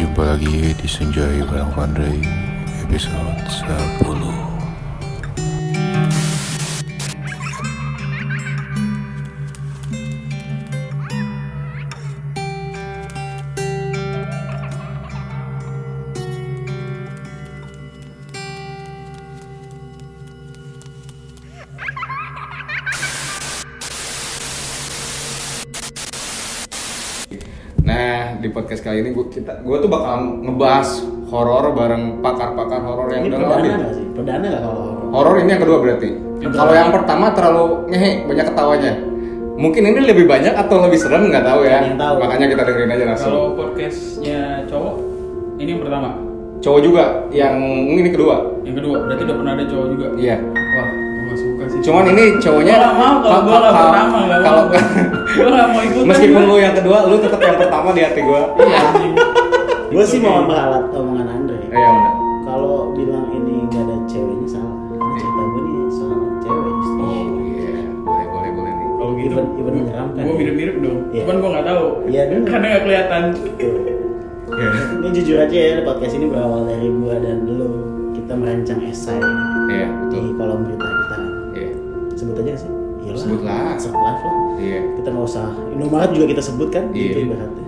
Jumpa lagi di Senjai Barang Pandai episode 10 kali ini gua kita gua tuh bakal ngebahas horor bareng pakar-pakar horor yang Ini udah perdana sih? Perdana nggak kalau horor? Horor ini yang kedua berarti. Kalau yang pertama terlalu ngehe, banyak ketawanya. Mungkin ini lebih banyak atau lebih serem nggak tahu ya. Tahu. Makanya kita dengerin aja langsung. Kalau podcastnya cowok, ini yang pertama. Cowok juga yang ini kedua. Yang kedua, berarti udah pernah ada cowok juga. Iya. Cuman ini cowoknya Gua gak mau kalau gue gak kalau- pertama, gak kalau mau. Gue gak mau ikutan. meskipun lu yang kedua, lu tetap yang pertama di hati gua. Iya, anjing. Gue sih mau meralat omongan Andre. Eh, ya udah. Kalau bilang ini nggak ada ceweknya salah. Karena cerita gue nih soal cewek justru. Oh iya, boleh boleh boleh nih. Kalau gitu, Even even menyeramkan. gue mirip-mirip dong. Iya. Cuman gue gak tahu. Iya. Karena gak kelihatan. Iya. Ini jujur aja ya podcast ini berawal dari gue dan lo kita merancang esai Iya, di kolom berita kita. Sebut aja sih? Iyalah. Sebutlah. Insert live lah. Iya. Kita nggak usah. Indomaret juga kita sebut kan? Iya. Itu ibaratnya.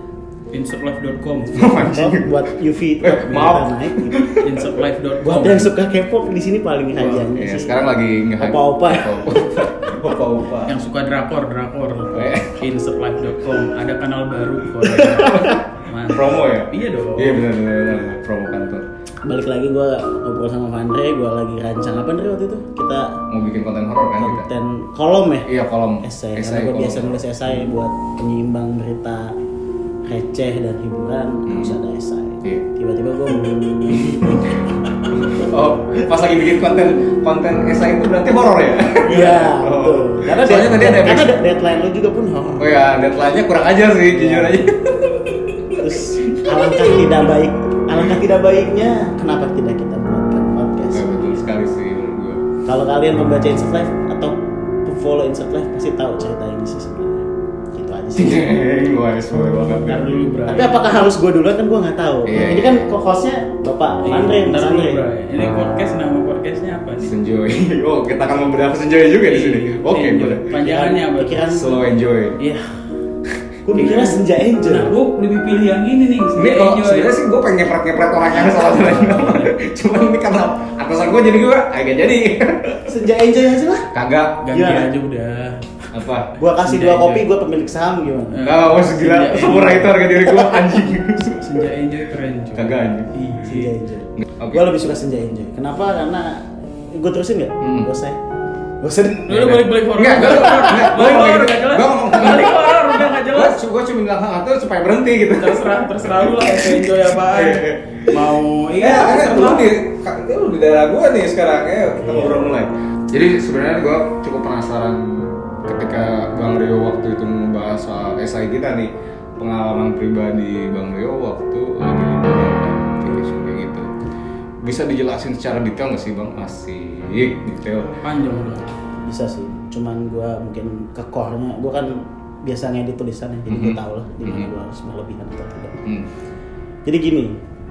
Insertlife.com buat UV itu Eh, maaf. naik gitu. Insertlife.com Buat yang suka K-pop di sini paling rajanya Iya, sih. sekarang lagi nge-hype. Opa-opa. Opa-opa. Yang suka drakor, drakor Eh. Insertlife.com Ada kanal baru. Promo ya? Iya dong Iya benar benar. promo kantor. Balik lagi gue ngobrol sama Vandre, gue lagi rancang apa Andre waktu itu? Kita Mau bikin konten horor kan kita? konten kolom ya? Iya kolom. Esai, Esai karena gue biasa nulis esai buat penyeimbang berita receh dan hiburan, harus ada esai. Iya. Tiba-tiba gue Oh, pas lagi bikin konten konten esai itu berarti horor ya? Iya, Oh. betul. Karena Soalnya tadi ada karena de- deadline lo juga pun horor. Oh ya, deadline-nya kurang ajar sih, jujur aja. Terus alangkah tidak baik, alangkah tidak baiknya kenapa tidak kita buatkan podcast? Nah, betul sekali sih menurut gua. Kalau kalian membaca Insert Live atau follow Insert Live pasti tahu cerita ini sih sebenarnya. Gitu aja sih. Banget. Dulu Tapi apakah harus gue duluan kan gue nggak tahu. Iya, Ini iya. kan hostnya Bapak Andre, dulu Andre. bro Ini podcast, nama podcastnya apa nih? Senjoy. Oh, kita akan membedah senjoy juga di sini. Oke, Enjoy. boleh. Panjangannya apa? Pikiran Slow enjoy. Iya. Gue mikirnya senja angel. Nah, gue lebih pilih yang ini nih. Ini kalau sebenarnya sih gue pengen ngepret-ngepret orang yang salah Cuman ini karena atasan gue jadi gue agak jadi. Senja angel aja lah. Kagak. ganti Gimana? aja udah. Apa? Gue kasih Senja dua angel. kopi, gue pemilik saham gimana? Enggak, wah segila Senja semurah angel. itu harga diri gue anjing. Senja Enjoy keren juga. Kagak anjing. Senja Iya. angel. Oke. Gue lebih suka senja angel. Kenapa? Karena gue terusin nggak? Hmm. Gak usah. Gak usah. deh. Lu lu balik-balik horor. Enggak, enggak, enggak, Balik horor enggak, gak jelas. Gua ngomong- Balik horor jelas. Gue gue cuma bilang hal itu supaya berhenti gitu. Terserah terserah lu lah enjoy apaan. Mau Iya, iya kan lu di lu di daerah gua nih sekarang. Ayo kita ngobrol mulai. Jadi sebenarnya gua cukup penasaran ketika Bang Rio waktu itu membahas soal esai kita nih pengalaman pribadi Bang Rio waktu lagi liburan kan vacation kayak gitu. Bisa dijelasin secara detail nggak sih Bang? Asik, detail. Panjang dong. Bisa sih. Cuman gue mungkin ke core-nya. Gue kan biasa ngedit tulisan ya, jadi gue Mhm. tau lah di mana Mhm. gue harus berlebihan atau tidak. Hmm. Jadi gini,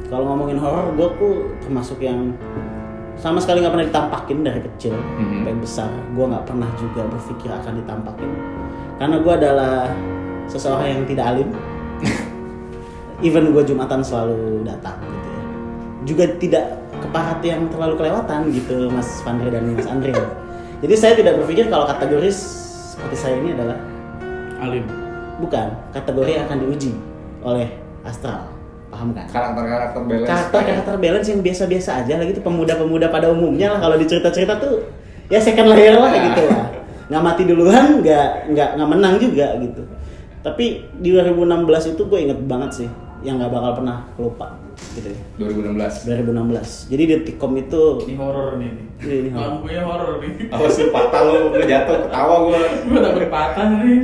kalau ngomongin horor, gue tuh termasuk yang sama sekali nggak pernah ditampakin dari kecil Mhm. sampai besar. Gue nggak pernah juga berpikir akan ditampakin, karena gue adalah seseorang yang tidak alim. Even gue jumatan selalu datang gitu ya. Juga tidak kepahat yang terlalu kelewatan gitu, Mas Vandre dan Mas Andre. Jadi saya tidak berpikir kalau kategoris seperti saya ini adalah Alim. bukan kategori yang akan diuji oleh astral. Paham kan? Karakter-karakter balance. karakter karakter balance yang biasa-biasa aja lah gitu pemuda-pemuda pada umumnya lah kalau di cerita-cerita tuh ya second layer lah Ya. gitu lah nggak mati duluan nggak nggak nggak menang juga gitu tapi di 2016 itu gue inget banget sih yang nggak bakal pernah lupa gitu ya 2016. 2016 jadi di Tikom itu Ini horor nih. nih. Iya, ini horor. Lampunya horor nih. Awas lu patah lu, lu jatuh ketawa gua. Gue takut patah nih.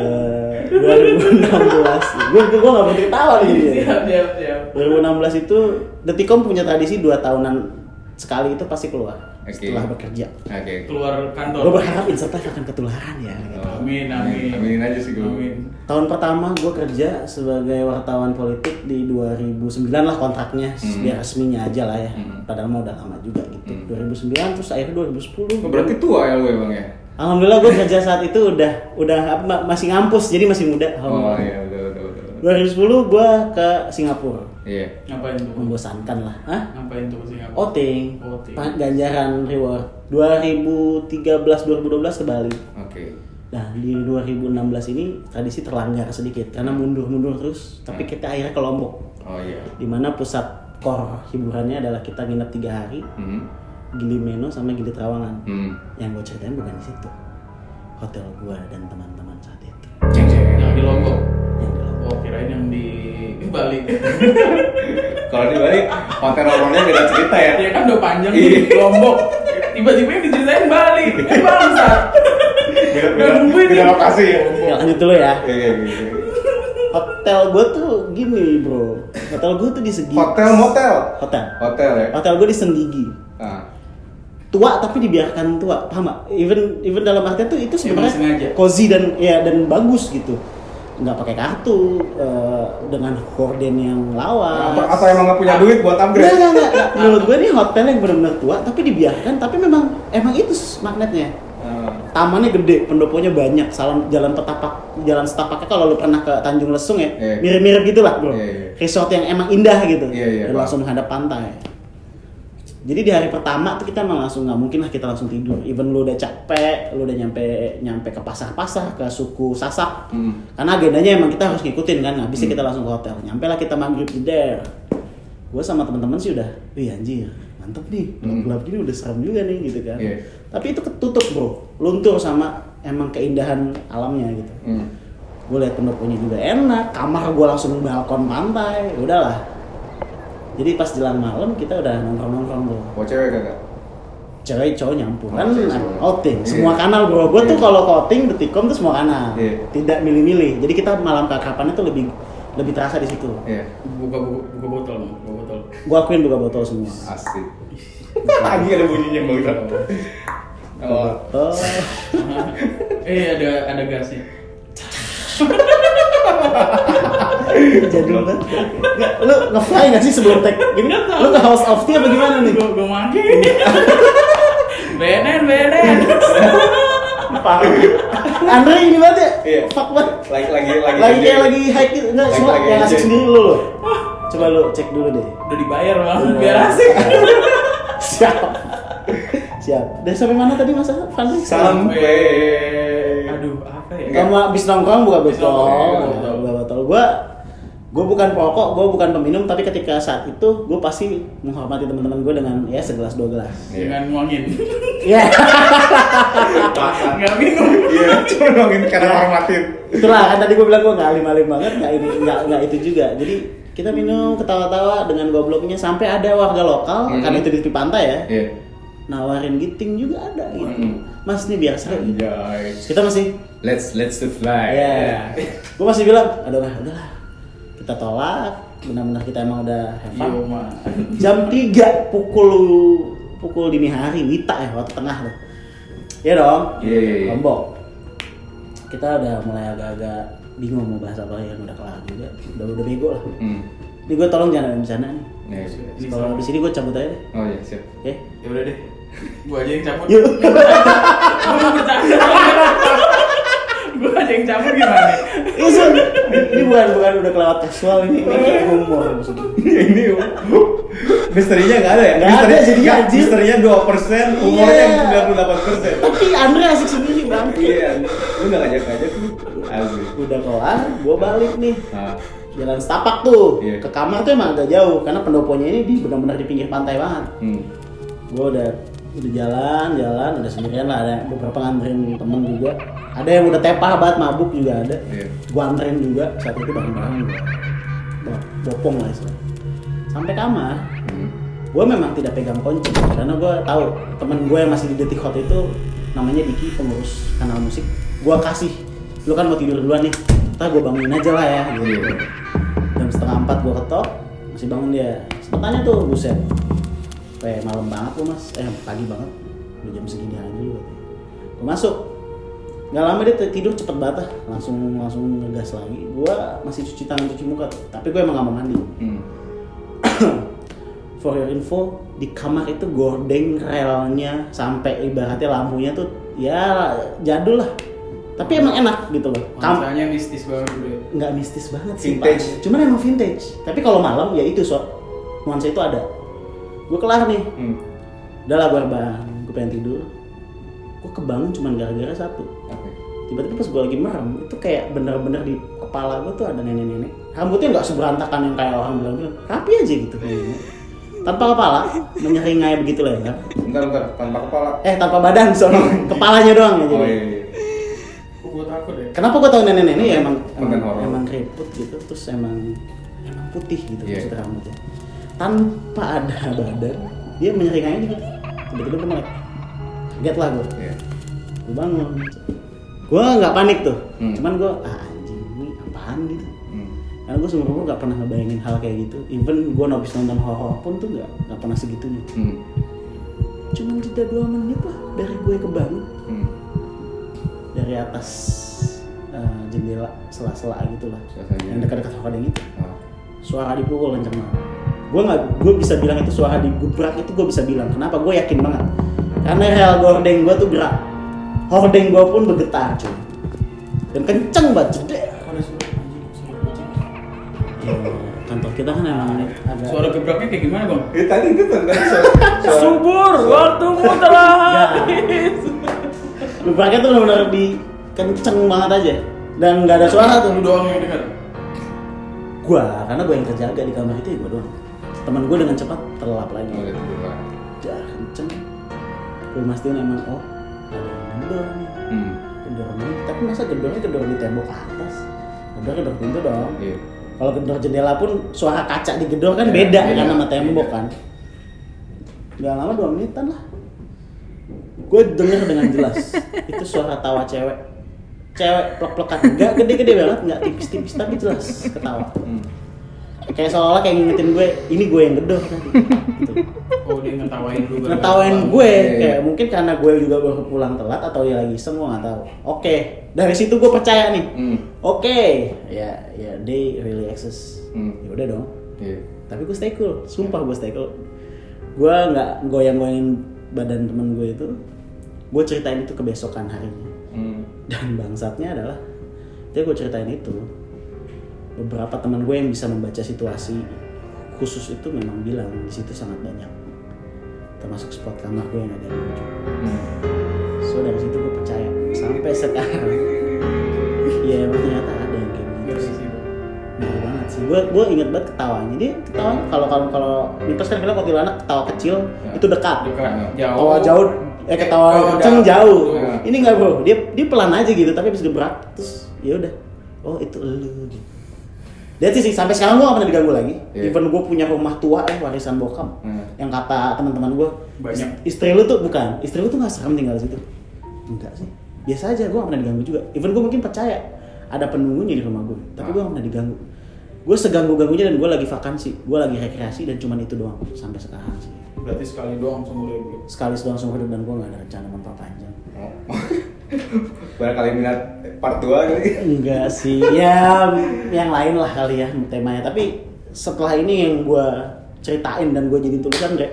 eh, 2016 gue gue nggak berhenti ketawa nih. Siap siap siap. 2016 itu Detikom punya tradisi dua tahunan sekali itu pasti keluar Oke. setelah bekerja. Oke. Keluar kantor. Gue berharap Insert Life akan ketularan ya. gitu. Oh, Amin, amin. Amin aja sih gue. Amin. Tahun pertama gue kerja sebagai wartawan politik di 2009 lah kontraknya Hmm. biar resminya aja lah ya. Hmm. Padahal mau udah lama juga gitu. Hmm. 2009 terus akhirnya 2010. Oh, berarti tua ya lu ya bang ya? Alhamdulillah gue kerja saat itu udah udah apa, ma- masih ngampus jadi masih muda. Oh iya betul. 2010 gue ke Singapura. Iya. Ngapain tuh? Membosankan lah. Hah? Ngapain tuh ke Singapura? Outing, Outing. Pa- ganjaran reward 2013-2012 ke Bali. Oke. Nah di 2016 ini tradisi terlanggar sedikit karena mundur-mundur terus, tapi kita akhirnya ke Lombok, Oh iya. di mana pusat core hiburannya adalah kita nginep tiga hari, Hmm. Gili Meno sama Gili Trawangan. Hmm. Yang gue ceritain bukan di situ, hotel gua dan teman-teman saat itu Ceng ceng. Yang di Lombok. Kirain yang di di Bali. Kalau di Bali hotel horornya beda cerita ya. Ya kan udah panjang Iya. nih Lombok. Tiba-tiba yang diceritain Bali. Eh bangsa. Beda Udah nungguin beda lokasi ya. Ya lanjut dulu ya. Iya iya iya. Hotel gue tuh gini bro, hotel gue tuh di segi Hotel motel. Hotel. Hotel ya. Hotel gue di Senggigi. Ah. tua tapi dibiarkan tua paham gak? even even dalam artian tuh itu sebenarnya cozy dan ya dan bagus gitu nggak pakai kartu eh, dengan horden yang lawas Apa, apa emang nggak punya duit buat upgrade? nggak, nggak, nggak. menurut gue ini hotel yang benar-benar tua tapi dibiarkan tapi memang emang itu magnetnya Ah. tamannya gede pendoponya banyak salam jalan petapak jalan setapaknya kalau lu pernah ke Tanjung Lesung ya Iya. mirip-mirip gitulah bro Iya, iya. resort yang emang indah gitu Iya, iya, dan langsung menghadap pantai jadi di hari pertama tuh kita emang langsung nggak mungkin lah kita langsung tidur even lu udah capek lu udah nyampe nyampe ke pasar-pasar ke suku Sasak Hmm. karena agendanya emang kita harus ngikutin kan nggak bisa Hmm. kita langsung ke hotel nyampe lah kita maghrib di there gue sama teman-teman sih udah wih anjir mantep nih Hmm. gelap gini udah serem juga nih gitu kan Iya. tapi itu ketutup bro luntur sama emang keindahan alamnya gitu Hmm. gue liat pendoponya juga enak kamar gue langsung balkon pantai udahlah jadi pas jelang malam kita udah nongkrong nongkrong bro Mau cewek kagak? cewek cowok nyampur kan cowok. outing Iya. semua kanal bro gue tuh Iya. kalau outing detikom tuh semua kanal Iya. tidak milih-milih jadi kita malam keakrapannya tuh lebih lebih terasa di situ Iya. Buka buka, buka botol, buka botol. gue akuin buka botol semua Asik. Lagi ada bunyinya bang. Oh. botol eh ada ada gasnya. jadul banget lu nge-fly gak sih sebelum tag gini lu ke house of tea apa gimana nih? Gue gue maki. Benen benen. Andre ini banget ya? Iya. fuck banget Lagi lagi lagi. lagi kayak lagi high gitu. Enggak semua yang asik sendiri lu. Loh coba lu cek dulu deh. Udah dibayar bang, biar asik. siap. Siap. Dan sampai mana tadi masa Fandri Sampai. Aduh apa ya? kamu habis nongkrong buka nongkrong, botol. buka botol. Gua gue bukan perokok, gue bukan peminum, tapi ketika saat itu gue pasti menghormati teman-teman gue dengan ya segelas dua gelas. Dengan nuangin. Ya, Nggak minum. Iya, cuma nongin karena hormatin. itulah kan tadi gue bilang gue nggak alim-alim banget, nggak ini, nggak nggak itu juga. Jadi kita minum ketawa-tawa dengan gobloknya sampai ada warga lokal, Mhm. karena itu di tepi pantai ya, Iya. nawarin giting juga ada gitu. Mhm. Mas nih biar seru. gitu. Kita masih Let's let's to fly. Ya, gue masih bilang, aduh lah, udahlah, kita tolak. Benar-benar kita emang udah have fun. Yo mah. Jam 3 pukul pukul dini hari Wita ya waktu tengah tuh. Iya dong. Iya, iya, iya. Lombok. Kita udah mulai agak-agak bingung mau bahas apa yang udah kelar juga. Udah udah bego lah. Hmm. Ini gue tolong jangan ada bencana nih. Nih. Ini Kalau sama. di sini gue cabut aja deh. Oh iya, siap. Oke. Ya udah deh. Gua aja yang cabut. Mau bercanda. Gua aja yang cabut gimana? Iya. Ini bukan bukan udah kelewat casual ini, ini humor maksudnya. ini misterinya nggak ada ya? Nggak ada, nggak, anjir. misterinya 2 persen, umurnya Iya. yang 98 persen. Tapi Andre asik sendiri bang. Iya, lu nggak ngajak-ngajak tuh. Asli. Udah kelar, gue balik nih. Nah, Jalan setapak tuh. Iya. Ke kamar tuh emang agak jauh karena pendoponya ini di benar-benar di pinggir pantai banget. hmm. gue udah udah jalan jalan udah sendirian lah ada beberapa nganterin temen juga ada yang udah tepah banget mabuk juga ada. Iya. gue anterin juga saat itu bareng-bareng gue Bo- bopong lah istilah sampai kamar Hmm. gue memang tidak pegang kunci karena gue tahu temen gue yang masih di detik hot itu namanya Diki pengurus kanal musik. Gue kasih lu kan mau tidur duluan nih ntar gue bangunin aja lah ya gitu. Jam setengah empat gue ketok masih bangun dia. Sempet tanya tuh buset sampai malam banget loh mas. Eh pagi banget. Udah jam segini aja juga. Gue masuk nggak lama dia tidur cepet banget lah. langsung langsung ngegas lagi gue masih cuci tangan cuci muka tuh. tapi gue emang gak mau mandi Hmm. for your info di kamar itu gordeng relnya sampai ibaratnya lampunya tuh ya jadul lah tapi emang enak gitu loh Kam Nuansanya mistis banget bro. nggak mistis banget sih Vintage. Pak. cuman emang vintage tapi kalau malam ya itu so nuansa itu ada gue kelar nih Hmm. udah lah gue rebahan gue pengen tidur gue kebangun cuman gara-gara satu tiba-tiba pas gue lagi merem itu kayak bener-bener di kepala gue tuh ada nenek-nenek rambutnya nggak seberantakan yang kayak orang bilang bilang rapi aja gitu kayaknya tanpa kepala menyeringai begitu lah ya Bentar, bentar. Tanpa kepala. eh tanpa badan soalnya kepalanya doang ya Oh iya. iya. Kok gue takut ya? kenapa gue tau nenek-nenek ya emang emang, horor. emang keriput gitu terus emang emang putih gitu Iya. maksudnya rambutnya tanpa ada badan dia menyeringai gitu tiba-tiba gue melek get lah gue Iya. gue bangun gue nggak panik tuh Hmm. cuman gue ah anjing ini apaan gitu Hmm. karena gue seumur umur gak pernah ngebayangin hal kayak gitu even gue habis nonton horor pun tuh gak, nggak pernah segitunya Hmm. cuman jeda dua menit lah dari gue kebangun Hmm. dari atas eh, jendela sela-sela gitu lah yang dekat-dekat hordeng itu Ah. suara dipukul kenceng banget gue nggak gue bisa bilang itu suara digubrak itu gue bisa bilang kenapa gue yakin banget karena rel gordeng gue tuh gerak hordeng gue pun bergetar cuy dan kenceng banget jeder Ada suara anjing, suara kucing. Ya, kantor kita kan emang agak Suara gebraknya kayak gimana bang? Eh tadi itu tentang suara. suara- Subur, waktumu telah Ya. habis. gebraknya tuh benar-benar di kenceng banget aja dan nggak ada suara tuh Lu doang yang dengar. gua karena gua yang terjaga di kamar itu ya gua doang teman gua dengan cepat terlelap lagi Oh, itu bukan. jar kenceng gue mastiin emang oh ada yang gedor nih Hmm. gedor nih tapi masa gedornya gedor di tembok atas gedor gedor pintu dong Iya. kalau gedor jendela pun suara kaca digedor kan Iya, beda iya, kan sama tembok beda. kan Gak lama dua menitan lah gue denger dengan jelas itu suara tawa cewek cewek plek-plekan nggak gede-gede banget nggak tipis-tipis tapi jelas ketawa Hmm. Kayak seolah-olah kayak ngingetin gue ini gue yang gedor tadi gitu. Oh dia ngetawain lu. gara-gara ngetawain gue Iya, iya. kayak mungkin karena gue juga baru pulang telat atau dia lagi iseng gue nggak tahu oke dari situ gue percaya nih Hmm. oke ya ya they really exist Hmm. ya udah dong Iya. tapi gue stay cool sumpah gue stay cool gue nggak goyang-goyangin badan temen gue itu gue ceritain itu kebesokan harinya Hmm. dan bangsatnya adalah dia gue ceritain itu beberapa teman gue yang bisa membaca situasi khusus itu memang bilang di situ sangat banyak. Termasuk spot kamar gue yang ada di ujung. So dari situ gue percaya. Sampai sekarang ya emang ternyata ada yang kayak gitu sih. Ngeri banget sih. Gue gue inget banget ketawanya. Dia ketawanya kalau kalau kalau mitos kan bilang kuntilanak ketawa kecil Ya. itu dekat. Dekat, jauh. ketawa jauh. Eh ketawa Oh, kenceng udah. jauh. Ya. ini nggak bro. Dia dia pelan aja gitu tapi habis gebrak terus ya udah. Oh itu elu gitu It sih sampai sekarang gue gak pernah diganggu lagi Iya. even gue punya rumah tua eh warisan bokap Hmm. yang kata teman-teman gue Banyak. istri lu tuh bukan istri lu tuh nggak serem tinggal di situ enggak sih biasa aja gue gak pernah diganggu juga even gue mungkin percaya ada penunggunya di rumah gue tapi gue gak pernah diganggu gue seganggu ganggunya dan gue lagi vakansi gue lagi rekreasi dan cuman itu doang sampai sekarang sih Berarti sekali doang seumur hidup. sekali doang seumur hidup dan gue gak ada rencana memperpanjang Oh. Barangkali minat part 2 kali. enggak sih ya yang lain lah kali ya temanya tapi setelah ini yang gue ceritain dan gue jadi tulisan Dre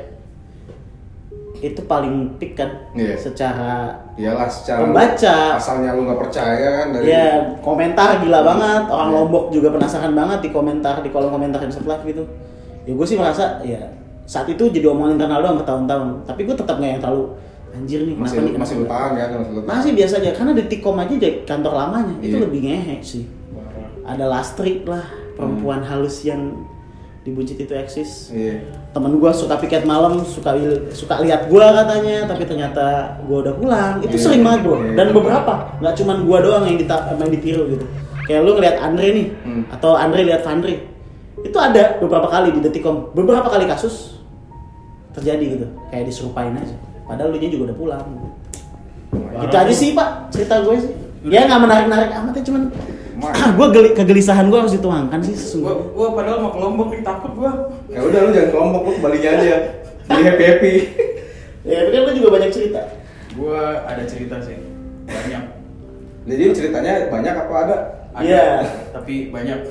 itu paling peak kan Iya. secara Iyalah secara Pembaca. asalnya lu nggak percaya kan dari ya komentar gila banget orang Iya. lombok juga penasaran banget di komentar di kolom komentar Insert Live gitu ya gue sih merasa ya saat itu jadi omongan internal doang bertahun-tahun tapi gue tetap nggak yang terlalu anjir nih masih nih masih kenapa bertahan kan masih bertahan. masih biasa aja karena di Tikom aja di kantor lamanya itu Iya. lebih ngehe sih Parah. ada lastri lah perempuan halus yang di Buncit itu eksis Iya. temen gue suka piket malam suka suka lihat gue katanya tapi ternyata gue udah pulang itu Iya. sering banget bro Iya. dan beberapa nggak cuman gue doang yang dita yang ditiru gitu kayak lu ngeliat Andre nih Hmm. atau Andre lihat Vandri itu ada beberapa kali di Detikom beberapa kali kasus terjadi gitu kayak diserupain aja padahal lu juga udah pulang gitu aja sih pak cerita gue sih ya nggak menarik narik amat ya cuman Mas. gue geli kegelisahan gue harus dituangkan sih Gua, sesungguhnya gua padahal mau ke Lombok nih takut gua. Ya udah lu jangan kelompok lu kembalinya aja. Jadi happy happy. Ya, tapi kan lu juga banyak cerita. Gua ada cerita sih. Banyak. Jadi ceritanya banyak apa ada? Ada, Iya. tapi banyak.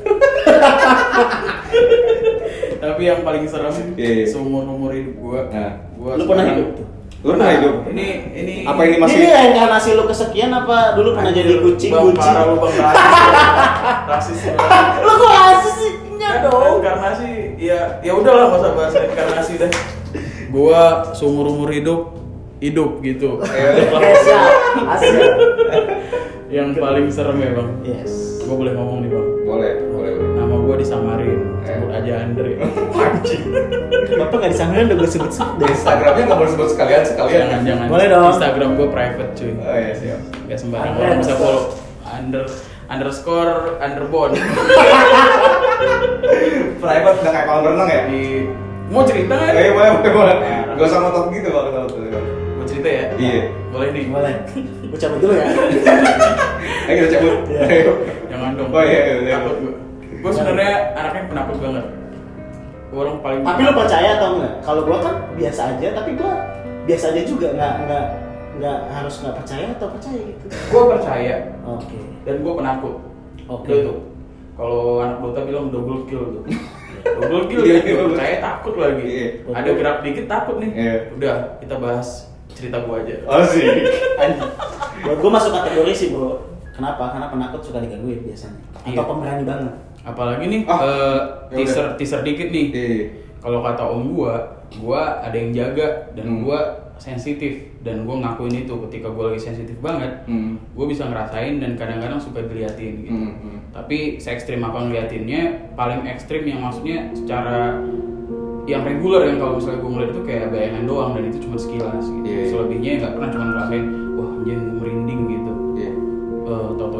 tapi yang paling serem Iya, iya. seumur umur hidup gua. Nah. gua Lu pernah hidup tuh? Lu pernah hidup? Ini ini Apa ini masih Ini reinkarnasi lu kesekian apa dulu pernah jadi kucing bang, kucing? parah lu bang rasis. rasis banget. Lu kok rasis sih? Kan dong. Reinkarnasi ya ya udahlah masa bahas reinkarnasi deh. Gua seumur umur hidup hidup gitu. Asik. yang paling serem ya bang. Yes. Gua boleh ngomong nih bang. Boleh, boleh, boleh. Nama gua disamarin, sebut aja Andre. Anjing. Bapak nggak disangkain udah gue sebut-sebut Di dari Instagramnya nggak boleh sebut sekalian sekalian. Jangan jangan. Boleh dong. Instagram gua private cuy. Oh iya siap. Gak sembarang orang bisa follow. Under underscore underbone Private udah kayak kolam renang ya? di mau cerita kan? Eh boleh, boleh, boleh. Gak usah ngotot gitu bang, kalau tuh. Mau cerita ya? Iya. Boleh nih. Boleh. Gue cabut dulu ya. Ayo kita cabut. Iya. Ayo. Jangan dong. Oh, iya, iya, iya. Takut gue. Gue sebenarnya anaknya penakut banget. Gue orang paling. Tapi lu percaya atau enggak? Kalau gua kan biasa aja, tapi gua biasa aja juga nggak nggak nggak harus nggak percaya atau percaya gitu. Gue percaya Oke. dan gue penakut. Oke. Tuh. Kalau anak Dota bilang double kill tuh. double kill ya, gue percaya takut lagi. Iya. Ada gerak dikit takut nih. Iya. Udah, kita bahas cerita gue aja. Oh sih. Gua masuk kategori sih bro. Kenapa? Karena penakut suka digangguin biasanya. Atau Iya. pemberani banget. Apalagi nih Ah, ya teaser udah. teaser dikit nih. Iya. Kalau kata om gua, gua ada yang jaga dan Hmm. gua sensitif dan gua ngakuin itu ketika gua lagi sensitif banget. Hmm. Gue bisa ngerasain dan kadang-kadang suka diliatin gitu. Hmm, hmm. Tapi se ekstrim apa ngeliatinnya, paling ekstrim yang maksudnya secara yang reguler yang kalau misalnya gue ngeliat itu kayak bayangan doang dan itu cuma sekilas gitu. Iya, iya. Selebihnya nggak pernah cuma ngerasain, wah anjing merinding.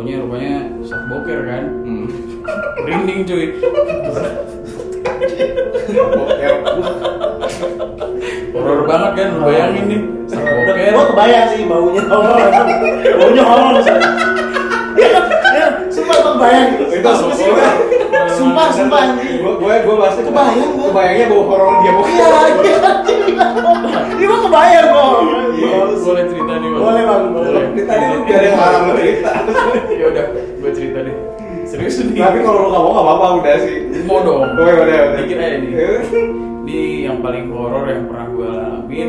Tau-taunya rupanya shock boker kan, Hmm. merinding cuy. Horor banget kan, lu bayangin nih. Shock boker. Gua kebayang sih baunya horor. baunya horor. Iya, sumpah gua kebayang. Itu sini, sumpah. Sumpah. Gue gue gue pasti Kebayang gua. Kebayangnya bawa horor dia mau. Iya, iya. Ini gua kebayang kok. Iya. Boleh cerita nih bang? Boleh, Bang, boleh. Di tadi lu biar yang larang lu cerita. ya udah, gue cerita deh. Serius nih. Tapi kalau lu nggak mau nggak apa-apa udah sih. mau dong. Udah, udah. Dikit aja nih. Iya. Ini yang paling horor yang pernah gue alamin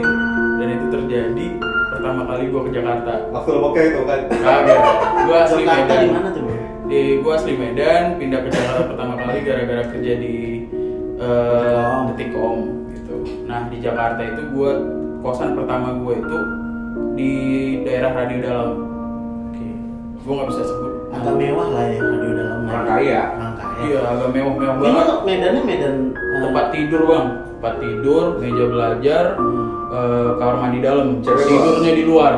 dan itu terjadi pertama kali gue ke Jakarta. Waktu lu bokeh itu kan. Kagak. Gue asli Jakarta Medan. di mana tuh? Di gue asli Medan, pindah ke Jakarta pertama kali gara-gara kerja di eh, Detikcom gitu. Nah di Jakarta itu gue kosan pertama gue itu di daerah Radio Dalam. Oke. Gue nggak bisa sebut. Agak mewah lah ya radio dalam. Orang kaya. Orang kaya. Iya agak mewah-mewah Ini banget. Medannya Medan eh, Tempat tidur bang, tempat tidur, meja belajar, Hmm. Eh, kamar mandi dalam, Cewek, tidurnya di luar.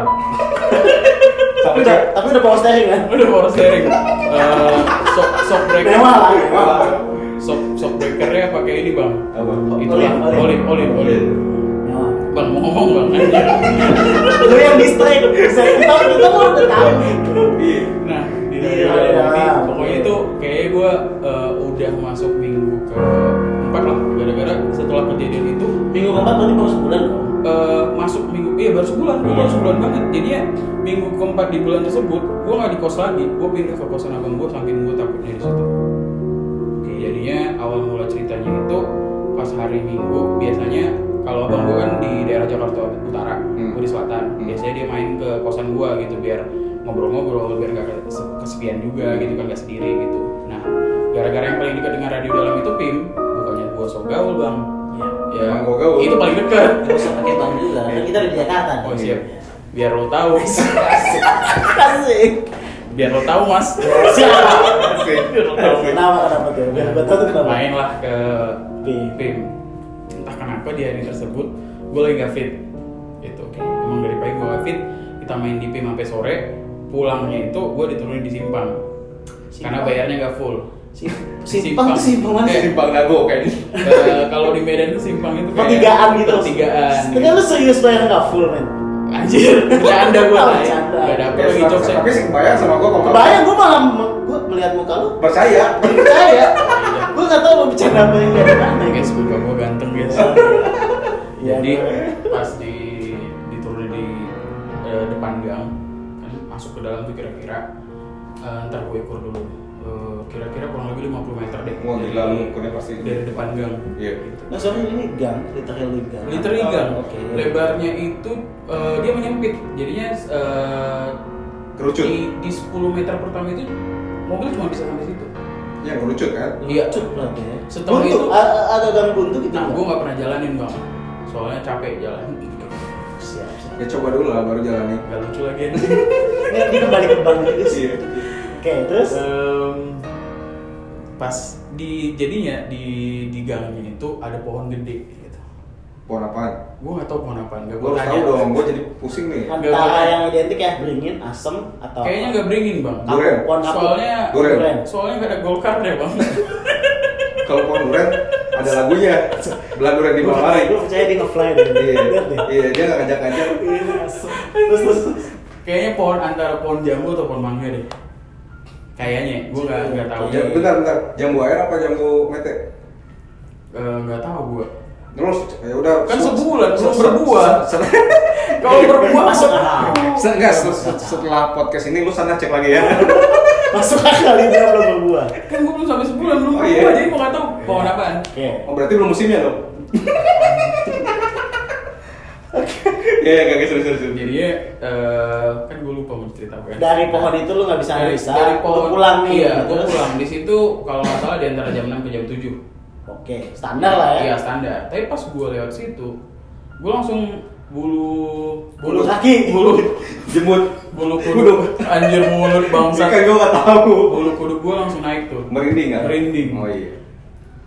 tapi udah tapi udah power steering kan? Udah power steering. Eh, shock shock breaker. Mewah lah, mewah. Shock shock breakernya pakai ini bang. Apa? Itu lah, olin. olin, olin. Bang mau ngomong bang. Lu yang distract. Bisa kita kita mau udah tahu. Nah di Iya, dalam ini, iya. pokoknya itu kayaknya gue udah masuk minggu ke empat lah. Gara-gara setelah kejadian itu Minggu keempat berarti baru sebulan eh, masuk minggu iya baru sebulan gue baru sebulan banget. Jadinya minggu keempat di bulan tersebut gue nggak di kos lagi. Gue pindah ke kosan abang gue saking gue takutnya di situ. Jadinya awal mula ceritanya itu pas hari minggu biasanya kalau abang gue kan di daerah Jakarta Utara Hmm. gue di selatan. Hmm. biasanya dia main ke kosan gue gitu biar ngobrol-ngobrol biar gak kes- kesepian juga gitu kan gak sendiri gitu. Nah gara-gara yang paling dekat dengan radio dalam itu Pim bukannya gue so gaul bang. Ya Emang gua gaul. itu paling dekat Gak usah pakai bang juga. Kan kita udah di Jakarta. nih. Oh siap. Biar lo tahu. Asik. Biar lo tahu mas. Biar lo tahu. Kenapa kenapa tuh? Biar tahu kenapa. Mainlah ke Pim. PIM. Entah kenapa di hari tersebut gue lagi gak fit. Itu emang dari pagi gue gak fit. Kita main di PIM sampai sore. Pulangnya itu gue diturunin di simpang. Karena bayarnya gak full. Sim- Simpang tuh simpang mana? Eh, Simpang Dago kayaknya. Eh, kalau di Medan itu simpang itu Pertigaan gitu. Pertigaan. Tapi lu serius bayar nggak full men? Anjir, bercanda gue lah. bercanda. Gak dapet Ya, lagi tapi- jokesnya. Tapi sih kebayang sama gua kalau Kebayang gue malah gue melihat muka lu percaya. percaya. gue nggak tahu lu bercanda apa yang ada mana Guys, muka gue ganteng guys. Iya, Jadi pas di diturunin di eh, depan gang kan masuk ke dalam tuh kira-kira eh, ntar gue ukur dulu kira-kira kurang lebih 50 meter deh Wah, dari, gila, lu ukurnya pasti. dari depan gang Iya. gitu. Nah, soalnya ini gang, literally gang. literally gang Oh, Oke. lebarnya itu eh, dia menyempit jadinya eh, Kerucut. di, di 10 meter pertama itu mobil cuma bisa sampai situ Yang kerucut kan? Iya. Cut berarti ya. Setelah buntu, itu- ada gang buntu gitu. nah gue nggak pernah jalanin bang soalnya capek jalan Siap, siap. Ya coba dulu lah baru jalani. Gak lucu lagi Ini kembali ke bank gitu sih. Iya. Oke, terus Em, pas di jadinya di di gangnya itu ada pohon gede gitu. Pohon apaan? Gue nggak tahu pohon apa, nggak Gue tanya. tahu dong, gue jadi pusing nih. Antara yang identik ya beringin, asem atau Kayaknya nggak beringin bang. Duren. pohon. Soalnya Duren. soalnya nggak ada golkar deh bang. Kalau pohon duren ada lagunya. Belah duren di bawah. Gue percaya dia nge-fly deh. Iya, deh. iya dia nggak ngajak-ngajak. Ini asem. Terus terus. Kayaknya pohon antara pohon jambu atau pohon mangga deh. Kayaknya, gue nggak nggak tahu. Ya, bentar, bentar. Jambu air apa jambu mete? Eh, Nggak tahu gue. Terus ya udah. Kan se- sebulan, se- belum berbuah. Kalau berbuah Masuk akal. Enggak, se- se- setelah podcast ini lu sana cek lagi ya. Masuk akal ini dia belum berbuah. Kan gue belum sampai sebulan belum Oh, berbuah, iya. jadi gue nggak tahu pohon apaan. Oke. Oh berarti belum musimnya dong? Iya, iya, kayak serius serius. Jadinya eh, kan gue lupa mau cerita apa ya. Dari pohon itu lu nggak bisa dari, analisa. dari lu pohon pulang nih. Iya, gue terus. pulang di situ kalau nggak salah di antara jam 6 ke jam 7 Oke, standar lah ya. Iya standar. Tapi pas gue lewat situ, gue langsung bulu Bulu kaki. bulu Jemut. bulu kuduk anjir mulut bangsa Kan gue nggak tahu. bulu kuduk gue langsung naik tuh Merinding nggak? Merinding. Oh iya.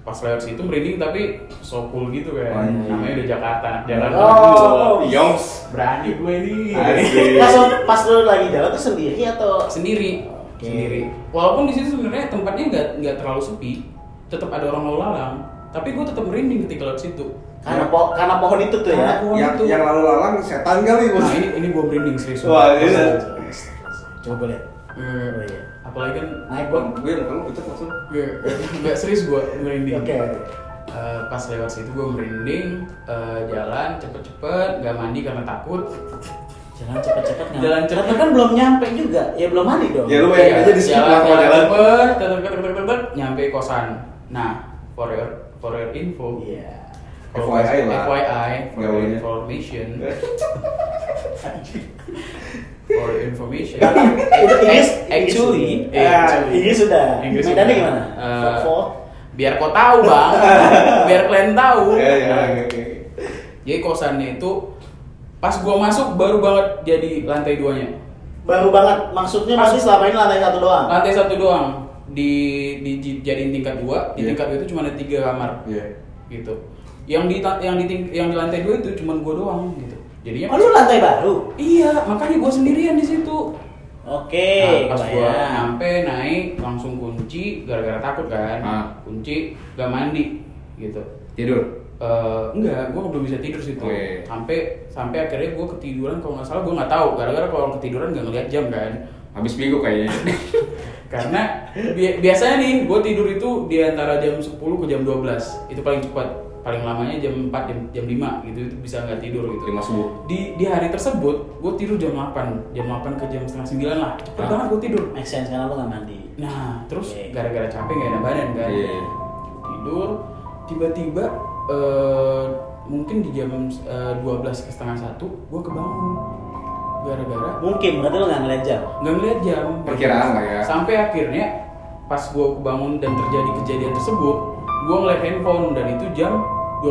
Pas lewat situ merinding tapi so cool gitu kan Anjing. namanya udah Jakarta jalan Oh. Yoms. berani gue nih Asik. Pas pas lu lagi jalan tuh sendiri atau sendiri Oke. sendiri walaupun di situ sebenarnya tempatnya nggak nggak terlalu sepi tetap ada orang lalu lalang tapi gue tetap merinding ketika lewat situ karena po karena pohon itu tuh Karena ya. pohon Yang itu. yang lalu lalang setan kali bos. nah ini ini gue merinding serius Wah, ini- Coba lihat. Eh, Oh, iya. Apalagi kan Naik Gue gua. gue yang kamu pucat langsung. gue nggak serius gue merinding Oke. Eh, pas lewat situ gue merinding eh, jalan cepet-cepet gak mandi karena takut Jalan cepet-cepet nggak? Jalan cepet. Kan belum nyampe juga. Ya belum mandi dong. Ya, lu bayangin aja di situ jalan, jalan jalan. cepet tet, nyampe kosan nah for your for your info Iya. FYI lah. FYI for Gaulnya. information for information Itu Inggris, actually Inggris. Ah, sudah. Inggris Medannya sudah. gimana? Fo. biar kau tahu bang biar kalian tahu Iya iya Nah, oke oke. jadi kosannya itu pas gua masuk baru banget jadi lantai duanya Baru banget. Maksudnya masih selama ini lantai satu doang. lantai satu doang di di, di- jadiin tingkat dua di Iya. tingkat dua itu cuma ada tiga kamar Iya. gitu yang di yang di ting- yang di lantai dua itu cuma gua doang gitu jadinya Oh, lu lantai baru? iya makanya gua sendirian di situ Oke. nah, pas gua kebayang. nyampe naik langsung kunci gara-gara takut kan Ah. kunci gak mandi gitu Tidur. Eh, enggak, gue belum bisa tidur situ. Oh, iya. Sampai sampai akhirnya gue ketiduran kalau nggak salah gue nggak tahu. Gara-gara kalau ketiduran nggak ngeliat jam kan. Habis minggu kayaknya. Karena bi- biasanya nih gue tidur itu di antara jam 10 ke jam 12 Itu paling cepat. Paling lamanya jam 4 jam jam 5 gitu itu bisa nggak tidur gitu. Lima subuh. Di di hari tersebut gue tidur jam 8 jam 8 ke jam setengah 9 lah. Cepet banget gue tidur. Make sense karena lu nggak mandi. Nah, terus gara-gara capek gak ada badan kan. Iya. Tidur, tiba-tiba eh, mungkin di jam eh, 12 ke setengah satu, gue kebangun. Gara-gara Mungkin berarti lu nggak ngeliat jam. nggak ngeliat jam. Perkiraan lah ya. Sampai akhirnya pas gue kebangun dan terjadi kejadian tersebut, gue ngeliat handphone dan itu jam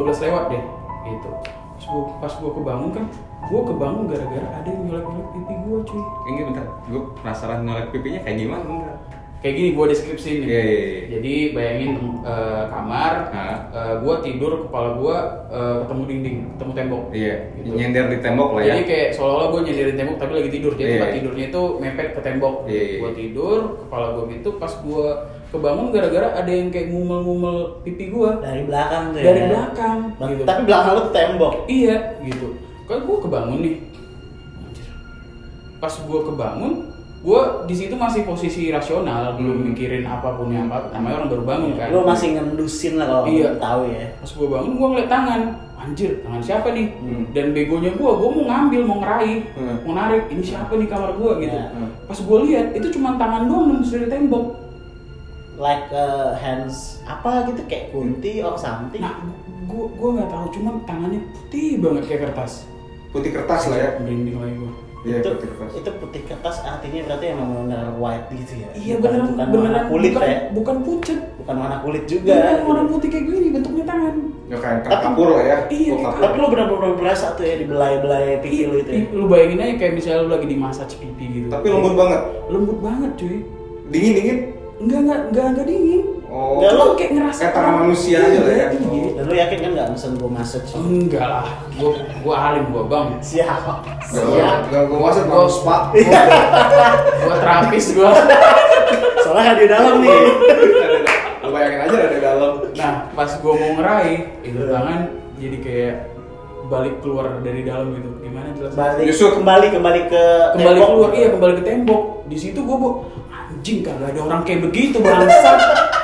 12 lewat deh, gitu. Pas gue pas gue kebangun kan, gue kebangun gara-gara ada yang nyolek-nyolek pipi gue cuy. Ini bentar. Gue penasaran ngeliat pipinya kayak gimana enggak? Kayak gini gue deskripsi nih. Iya, iya, iya. Jadi bayangin eh, kamar, Hah? gue tidur kepala gue ketemu dinding, ketemu tembok. Iya. Gitu. Nyender di tembok lah ya. Jadi kayak seolah-olah gue nyenderin tembok tapi lagi tidur. Jadi Iya. tempat tidurnya itu mepet ke tembok. Iya, iya. Gue tidur, kepala gue gitu. Pas gue kebangun gara-gara ada yang kayak ngumel-ngumel pipi gue Dari belakang tuh dari ya. belakang. Bang- Gitu. Tapi belakang lu tembok. Iya, gitu. Kan gue kebangun nih. Pas gue kebangun, gue di situ masih posisi rasional, belum Hmm. mikirin apa pun yang apa. Namanya orang baru bangun kan. Lu masih ngendusin lah kalau Iya. tahu ya. Pas gue bangun, gue ngeliat tangan. anjir tangan siapa nih Hmm. dan begonya gue gue mau ngambil mau ngeraih Hmm. mau narik ini siapa nih kamar gue gitu Ya. pas gue lihat itu cuma tangan doang nembus dari tembok like uh, hands apa gitu kayak kunti or something nah gue gue nggak tahu cuma tangannya putih banget kayak kertas Putih kertas lah ya. merinding lagi gue Iya, itu putih kertas. itu putih kertas artinya berarti emang benar white gitu ya iya Bukan- beneran bukan beneran warna kulit bukan, ya bukan pucet bukan warna kulit juga Beneran warna putih kayak gini bentuknya tangan Ya kayak kapur lah ya. Iya, Gua kapur. tapi lu benar-benar berasa tuh ya di belai-belai pipi lu itu ya? Lu bayangin aja kayak misalnya lu lagi di massage pipi gitu Tapi lembut banget. lembut banget cuy Dingin dingin. Enggak enggak enggak enggak dingin Oh. Nggak, lu kayak ngerasa kayak tangan manusia aja lah ya. Iya. dan lu yakin kan nggak mesen gua masuk sih enggak lah gua gua alim gua bang siap Gak siap gak gue maksud mau spa. gua terapis gua soalnya kan di dalam nih Lu bayangin aja ada di dalam. nah pas gua mau ngeraih itu tangan jadi kayak balik keluar dari dalam gitu gimana jelas balik Yusuf. kembali kembali ke kembali tembok. keluar iya kembali ke tembok di situ gua bu anjing kagak ada orang kayak begitu bangsat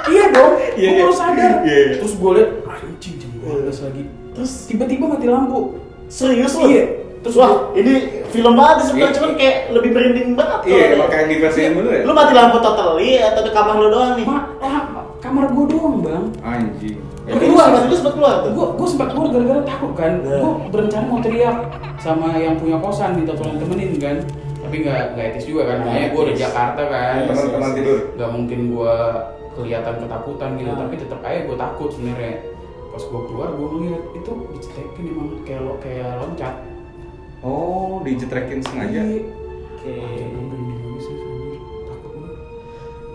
iya dong Iya, gua iya. baru sadar Iya, iya. terus gua liat anjing jam 12 lagi terus tiba-tiba mati lampu serius lu Iya. Terus wah ini film banget sebenarnya Iya. cuman kayak lebih merinding banget Iya, kalau- emang kayak di versi yang bener ya. lu mati lampu totally atau di kamar lu doang nih Ma, ah, kamar gua doang bang Anjing. Ya, lu sempat lu sempat keluar gue gue sempat keluar gara-gara takut kan Ya. gue berencana mau teriak sama yang punya kosan minta tolong temenin kan tapi nggak nggak etis juga kan Nggak namanya gue di etis. Jakarta kan Iya, Teman-teman tidur. nggak mungkin gue kelihatan ketakutan gitu Ah. tapi tetap aja gue takut sebenarnya pas gue keluar gue ngeliat itu dicetekin emang kayak lo kayak loncat Oh, dijetrekin sengaja. Iya. oke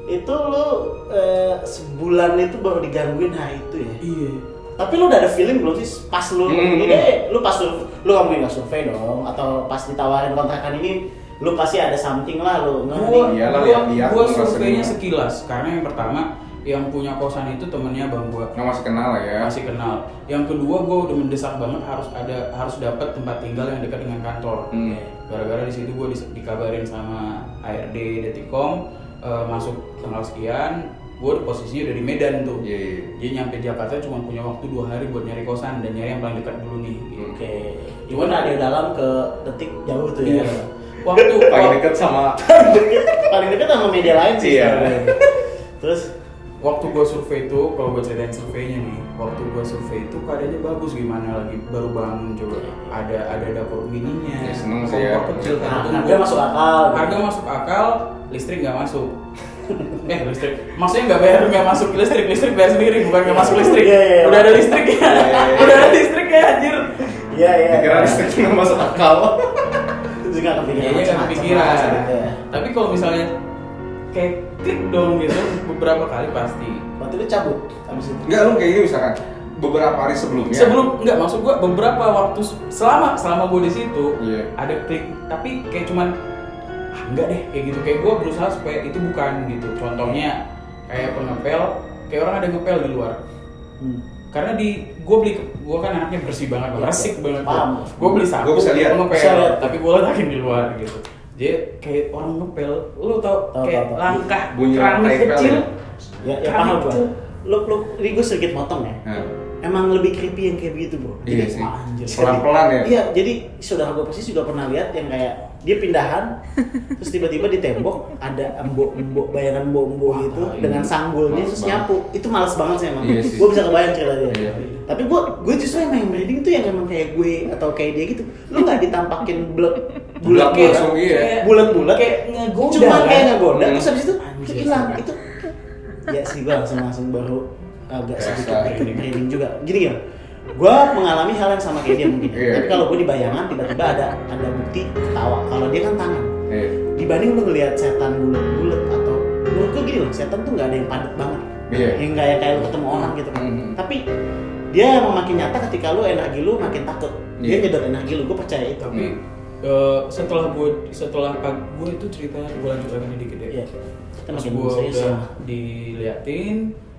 itu lu eh, sebulan itu baru digangguin hari itu ya iya tapi lu udah ada feeling belum sih pas lu Hmm, lu hmm. deh lu pas lu lu nggak mungkin nggak survei dong atau pas ditawarin kontrakan ini lu pasti ada something lah lu nggak gua Iyalah, gua, lihat-lihat, gua surveinya sekilas karena yang pertama yang punya kosan itu temennya bang gua Nggak masih kenal lah ya. masih kenal. Yang kedua gue udah mendesak banget harus ada harus dapat tempat tinggal yang dekat dengan kantor. Hmm. Gara-gara di situ gue dikabarin sama ARD Detikom eh, masuk tanggal sekian, gue posisinya udah di Medan tuh. Iya, iya. Dia nyampe Jakarta cuma punya waktu dua hari buat nyari kosan dan nyari yang paling dekat dulu nih. gitu. oke cuman ada dalam ke detik jauh tuh ya Iya. Waktu Paling deket sama paling dekat sama media lain sih Iya. terus waktu gue survei itu kalau gue ceritain surveinya nih waktu gue survei itu keadaannya bagus gimana lagi? Baru bangun coba. Ada ada dapur mininya. Ya, seneng sih ya. kecil kan. Nah, harga masuk akal. harga masuk akal listrik nggak masuk. Eh listrik. Maksudnya nggak bayar nggak masuk. Listrik listrik bayar sendiri bukan nggak masuk listrik. Iya, iya, iya. udah ada listrik ya. Iya, iya, iya. udah ada listrik ya anjir. Iya iya. Dikira listrik nggak masuk akal. Itu juga kepikiran Iya, iya macam-macam kepikiran. gitu ya. Tapi kalau misalnya kayak klik dong gitu beberapa kali pasti. berarti lu cabut habis itu Enggak lu kayak gini misalkan beberapa hari sebelumnya. Sebelum nggak maksud gua beberapa waktu se- selama selama gua di situ Iya. ada klik tapi kayak cuman ah, enggak deh kayak gitu kayak gua berusaha supaya itu bukan gitu. Contohnya kayak pengepel kayak orang ada ngepel di luar. hmm. Karena di gua beli gua kan anaknya bersih banget, Iya, resik banget. paham. Gua, gua beli sapu, Gua bisa lihat. gua ngepel, tapi gua letakin di luar gitu. Jadi kayak orang ngepel, lu tau Tahu, kayak tahu. langkah Bunyi keramik kecil. ya? ya ya paham gua kecil. lu lu ini gue sedikit potong ya Nah, emang lebih creepy yang kayak begitu bro Iya sih. anjir. Pelan-pelan ya. Iya, jadi saudara gue pasti juga pernah lihat yang kayak dia pindahan, terus tiba-tiba di tembok ada embok-embok bayangan embok-embok Wah, gitu iya. dengan sanggulnya terus banget. nyapu. Itu males banget sih emang. Iya sih. gue bisa kebayang ceritanya. Iya. Tapi gue gue justru emang yang merinding tuh yang emang kayak gue atau kayak dia gitu. Lu nggak ditampakin bulat bulat Bulat kayak langsung, iya. bulat-bulat Kayak ngegoda, Cuma kan? kayak ngegoda terus habis itu Anjir, hilang. Itu ya sih gue langsung langsung baru agak Berasa. sedikit merinding juga. Gini ya, gue mengalami hal yang sama kayak dia mungkin. Iya. Tapi kalau gue di bayangan tiba-tiba ada ada bukti ketawa. Kalau dia kan tangan. Iya. Dibanding lu ngelihat setan bulat-bulat atau menurut gue gini loh, setan tuh nggak ada yang padat banget. Iya. Yang kayak kayak lu ketemu orang gitu kan. Mhm. Tapi dia emang makin nyata ketika lu energi lu makin takut. Dia Iya. nyedot energi lu, gue percaya itu. Tapi eh, setelah gue setelah pag gue itu cerita gue lanjut lagi nih dikit ya. Iya. Kita Pas makin gue udah ya. diliatin,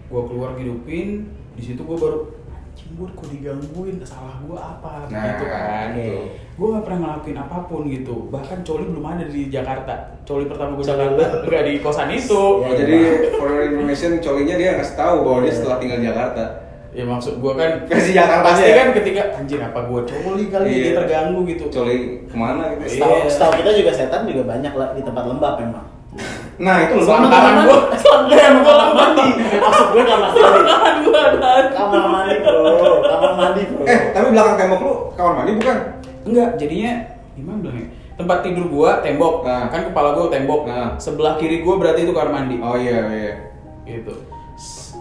gue keluar hidupin, di situ gue baru anjing gue kok digangguin, salah gue apa Nah, gitu kan. Oke. Gue gak pernah ngelakuin apa pun gitu. Bahkan coli belum ada di Jakarta. Coli pertama gue Jakarta gak di kosan itu. Oh, jadi for your information colinya dia ngasih tahu bahwa dia setelah tinggal di Jakarta. Ya maksud gua kan Versi Jakarta pasti ya? kan ketika anjir apa gua coli kali Iya. dia terganggu gitu. Coli ke mana gitu? Iya. Setahu setahu kita juga setan juga banyak lah di tempat lembab memang. Nah itu Selangkangan Kamar gua. mandi. Selangkangan gua kamar mandi. Maksud gue kamar mandi. Selangkangan. Kamar mandi bro, kamar mandi bro. Eh tapi belakang tembok lu kamar mandi bukan? Enggak, jadinya gimana bilangnya? Tempat tidur gua tembok, Nah. kan kepala gua tembok. Nah. Sebelah kiri gua berarti itu kamar mandi. Oh iya iya. Gitu.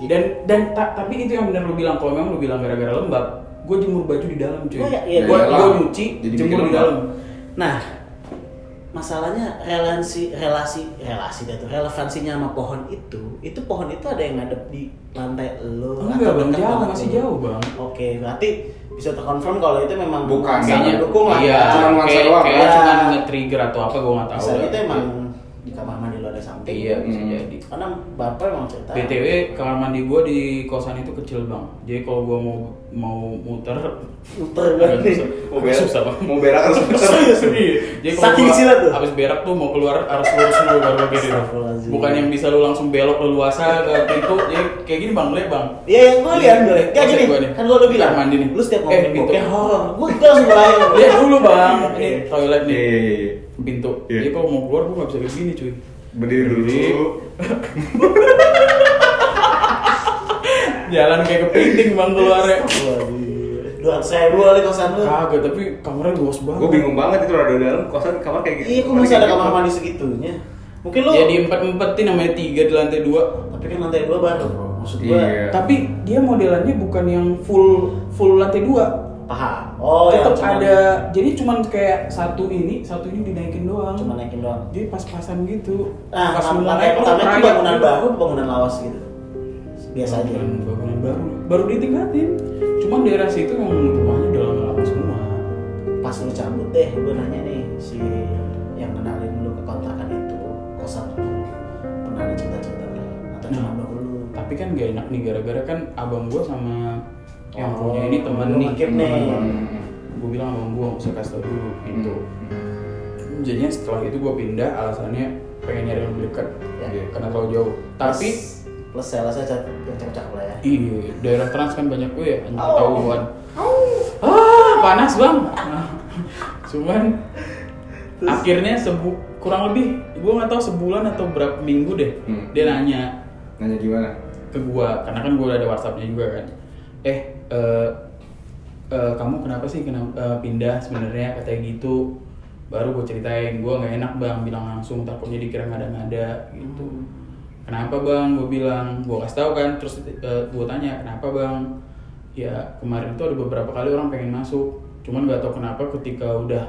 Dan dan ta- tapi itu yang benar lu bilang kalau memang lu bilang gara-gara lembab, gua jemur baju di dalam cuy. Oh, iya, iya. gua nyuci, Jadi jemur di dalam. Nah, masalahnya relasi relasi relasi dah tuh relevansinya sama pohon itu itu pohon itu ada yang ngadep di lantai lo Enggak, atau Bang, jauh, masih jauh, Bang. oke berarti bisa terkonfirm kalau itu memang Bukan, Kayaknya mendukung lah iya, ya. Cuma nuansa kayak, doang. kayak Ya. cuma nge-trigger atau apa gua nggak tahu. bisa itu emang di kamar mandi ada samping Iya, bisa Hmm. jadi. karena bapak emang cerita BTW kamar mandi gua di kosan itu kecil bang. Jadi kalau gua mau mau muter muter banget nih susah. Mau berak, susah bang. mau berak harus muter. Serius? Jadi Saking kecilnya tuh? Abis berak tuh mau keluar harus lurus dulu baru kiri. Astagfirullahaladzim. Bukan yang bisa lu langsung belok leluasa ke pintu. Jadi kayak gini bang, lihat bang. Iya yang gue lihat gue kayak gini kan gue lo bilang mandi nih. lu setiap Eh, ngomongin pintu. bokeh horor gue gue langsung bayang Lihat dulu bang. Ini toilet nih. Iya iya iya. Pintu. Iya. Jadi kalau mau keluar gua nggak bisa kayak gini cuy. Berdiri dulu. Jalan kayak kepiting bang keluarnya. dua ratus ribu kali kosan lu Kagak, tapi kamarnya luas banget. Gue bingung banget itu rada dalam kosan kamar kayak gitu. iya kok masih ada kamar mandi segitunya mungkin lu Ya di empat empetin namanya tiga di lantai dua. tapi kan lantai dua baru bro maksud gue Iya. Tapi dia modelannya bukan yang full full lantai dua. Paham oh Tetap cuman- ada. Jadi cuman kayak satu ini, satu ini dinaikin doang. cuma naikin doang Jadi pas-pasan gitu. nah pas lantai lu pertama itu bangunan gitu. baru bangunan lawas gitu biasa aja Bangunan, bangunan baru. Baru ditingkatin. Cuman daerah situ yang rumahnya udah lama-lama semua. pas lu cabut deh gue nanya nih si yang kenalin lu ke kontrakan itu kosan lu pernah ada cerita-cerita atau cuma Nah. baru lu Tapi kan gak enak nih gara-gara kan abang gua sama yang Oh, punya ini temen nih. nih. Hmm. Gue bilang abang gua nggak usah kasih tau dulu gitu. Hmm. Jadinya setelah itu gue pindah alasannya pengen nyari yang lebih dekat Ya. Iya. karena terlalu jauh. Tapi plus, saya rasa yang cakep-cakep lah ya iya daerah trans kan banyak gue ya Oh. ketahuan. Ah panas bang. Nah, Cuman akhirnya sebu kurang lebih gue nggak tahu sebulan atau berapa minggu deh Hmm. dia nanya Nanya gimana? ke gua karena kan gua udah ada WhatsAppnya juga kan eh eh, eh, kamu kenapa sih kenapa eh, pindah sebenarnya? Katanya gitu. Baru gue ceritain gua nggak enak bang. Bilang langsung takutnya dikira ngada-ngada gitu. Kenapa bang? Gue bilang gue kasih tahu kan. Terus eh, gue tanya kenapa bang? Ya kemarin tuh ada beberapa kali orang pengen masuk. Cuman nggak tahu kenapa ketika udah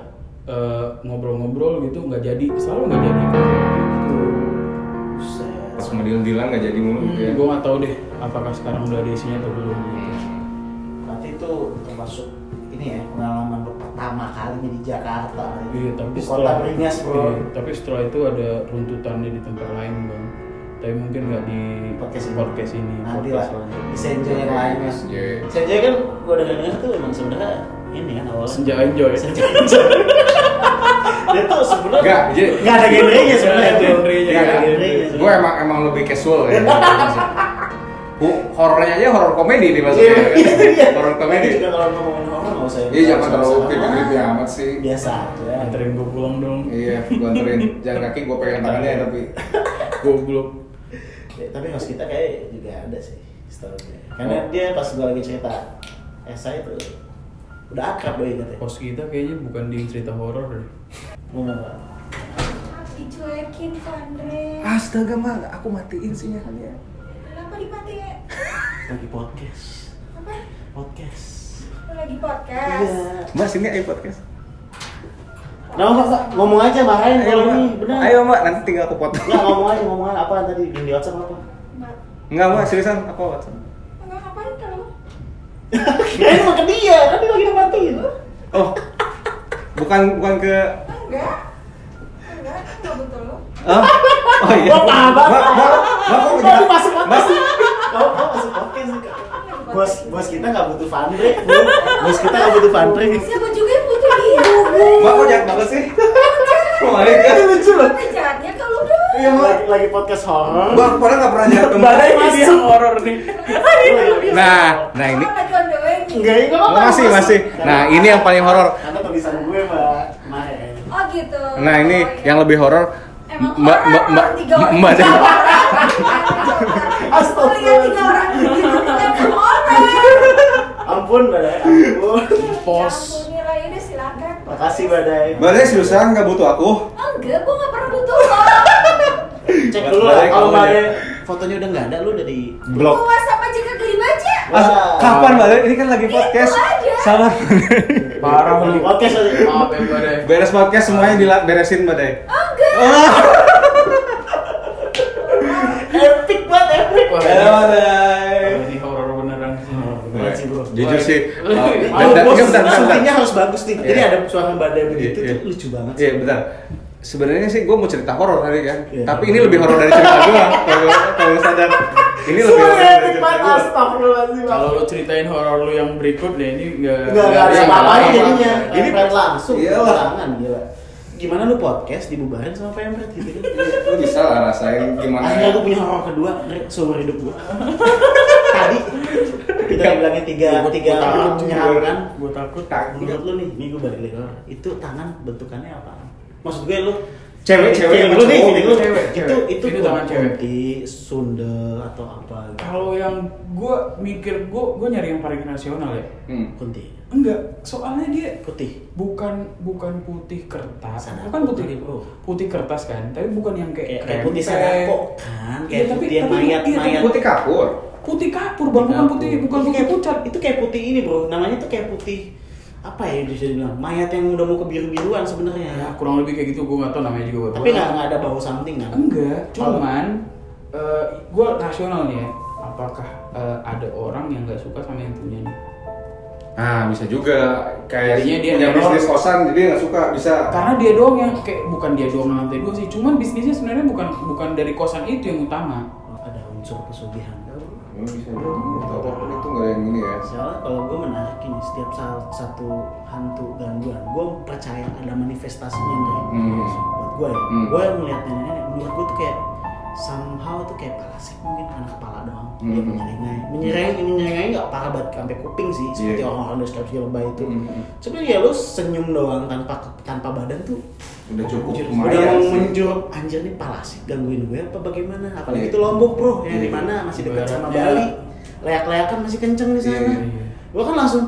ngobrol-ngobrol gitu nggak jadi. Selalu nggak jadi. Gitu. Pas sama deal-dealan nggak jadi mulu gitu ya. gue nggak tahu deh apakah sekarang udah ada isinya atau belum itu termasuk ini ya pengalaman pertama kalinya di Jakarta Iya, tapi setelah kota beringas bro Iya, tapi setelah itu ada runtutannya di tempat lain bang. Tapi mungkin nggak di podcast ini podcast ini. nanti podcast lah di Senja yang lainnya Iya. Senja kan gua dengar dengar tuh emang sebenarnya ini kan awalnya Senja enjoy. Senja enjoy. dia tuh sebenarnya Nggak, jadi- nggak ada genrenya sebenarnya Nggak ada ada. genrenya Gue emang emang lebih casual ya. Horornya aja horor komedi nih maksudnya. Iya, itu dia. Horor komedi. juga kalau ngomongin horor nggak usah. Iya jangan terlalu creepy-creepy amat sih. Biasa aja. Anterin gue pulang dong. Iya, gue anterin jalan kaki gue pegang tangannya tapi Goblok. Ya, tapi host kita kayak juga ada sih story Karena dia pas gua lagi cerita esai itu udah akrab doi katanya. Pos kita kayaknya bukan di cerita horor deh. Ngomong apa? dicuekin Andre astaga mah aku matiin sinyalnya. Lagi podcast. apa Podcast. Lu lagi podcast Iya. Mas ini ayo podcast. Nah, Mbak, Mbak, ngomong aja marahin kalau ini benar. Ayo mbak, nanti tinggal aku potong. Enggak ngomong aja, ngomong aja apa tadi di WhatsApp apa? Mbak, Enggak mbak, seriusan apa WhatsApp? enggak ngapain kalau Kirain mau ke dia, kan dia lagi matiin. Oh, bukan bukan ke enggak enggak enggak butuh lo Oh, oh iya. Mbak, mbak, mbak kok Kau jangan- masuk Mbak, masuk podcast sih. Kak. Bos bos kita nggak butuh fundre, Bu. Bos kita nggak butuh fundre. siapa juga yang butuh dia Mbak kok jahat banget sih? Kemarin kan lucu loh. Apa jahatnya kalau udah Iya, lagi, lagi podcast horor. Gua padahal nggak pernah nyari Badai Masuk. ini yang horor nih. Nah, nah ini? Enggak, enggak apa-apa. Masih, masih. Nah, ini yang paling horor. Karena tulisan gue, Mbak, kemarin. Oh gitu. Nah ini Oh, iya. yang lebih horor Emang Mbak Mbak Mbak. Mbak. Astagfirullah. Ampun, Badai, ampun. Pos. Yaudah silakan. Makasih, Badai. Badai seriusan nggak butuh aku. Enggak, gua nggak pernah butuh lo. Cek dulu lah, kalau Badai fotonya udah nggak ada, lu udah di... Blok. Gua WhatsApp aja kagak dibaca. Wah. Kapan Badai? Ini kan lagi Itu podcast. aja. Sabar. Parah lu. podcast aja. Maaf ya badai. Beres podcast semuanya diberesin Badai. Enggak. Ini horor beneran sih. Jujur sih. Oh, bentar, bentar, bentar, syutingnya bentar. harus bagus nih. Jadi Iya. ada suara badai begitu Iya, tuh iya. lucu banget. Iya benar. Sebenarnya sih gue mau cerita horor tadi kan, Iya. tapi ini lebih horor dari cerita gue. Kalau sadar, ini lebih horor. Kalau lu ceritain horor lu yang berikut deh ini enggak Enggak, enggak ada Iya, apa-apa. jadinya. Ini- langsung, Iyalah. tangan, gila. Gimana lu podcast dibubarin sama pemret gitu kan? Lu bisa lah rasain gimana. Akhirnya gue punya horor kedua seumur hidup gue. Tadi kita bilangnya tiga Gua- tiga gua takut juga. menyeramkan. Gua takut. Menurut lu nih, ini gue balik lagi. Itu tangan bentukannya apa? Maksud gue lu Cewek, cewek apa lu nih, lu. Cewek, Itu itu Itu tangan cewek. kunti, sundel atau apa? gitu. Kalau yang gua mikir gua gua nyari yang paling rasional ya. Hmm. kunti Enggak, soalnya dia putih. bukan bukan putih kertas, Sadako bukan putih kali, bro. putih kertas kan, tapi bukan yang kayak Kayak, putih kan, Iya, kayak tapi- putih yang tapi- mayat iya, tapi mayat. Putih kapur. Putih kapur bang, bukan putih bukan putih kayak pucat. Itu kayak putih ini bro, namanya tuh kayak putih apa ya bisa dibilang mayat yang udah mau kebiru-biruan sebenarnya. Ya kurang lebih kayak gitu, gua nggak tahu namanya juga. Tapi nggak nggak ada bau something kan? Enggak, cuman eh gue rasional nih ya. Apakah eh, ada orang yang nggak suka sama yang punya nih? Nah bisa juga kayak Jadinya dia punya bisnis kosan jadi nggak suka bisa. Karena dia doang yang kayak bukan dia doang yang lantai dua sih, cuman bisnisnya sebenarnya bukan bukan dari kosan itu yang utama. Ada unsur pesugihan. Hmm, bisa jadi. Apa pun itu nggak ada yang ini ya. Soalnya kalau gue menarik ini setiap saat satu hantu gangguan, gue percaya ada manifestasinya nih. Hmm. Buat gue ya, Hmm. gue melihat nenek-nenek, menurut gue tuh kayak somehow tuh kayak parasik mungkin anak kepala doang. Dia Hmm. menyeringai, menyeringai, menyeringai nggak parah banget sampai kuping sih, seperti Iya. orang-orang deskripsi lebay itu. Hmm. Sebenarnya ya lu senyum doang tanpa tanpa badan tuh Udah cukup udah lumayan sih. menjurup anjir nih parasik gangguin gue apa bagaimana apalagi Iya. itu lombok bro yang Iya. di mana masih dekat sama Bali leak-leakan masih kenceng di sana Iya, iya. gue kan langsung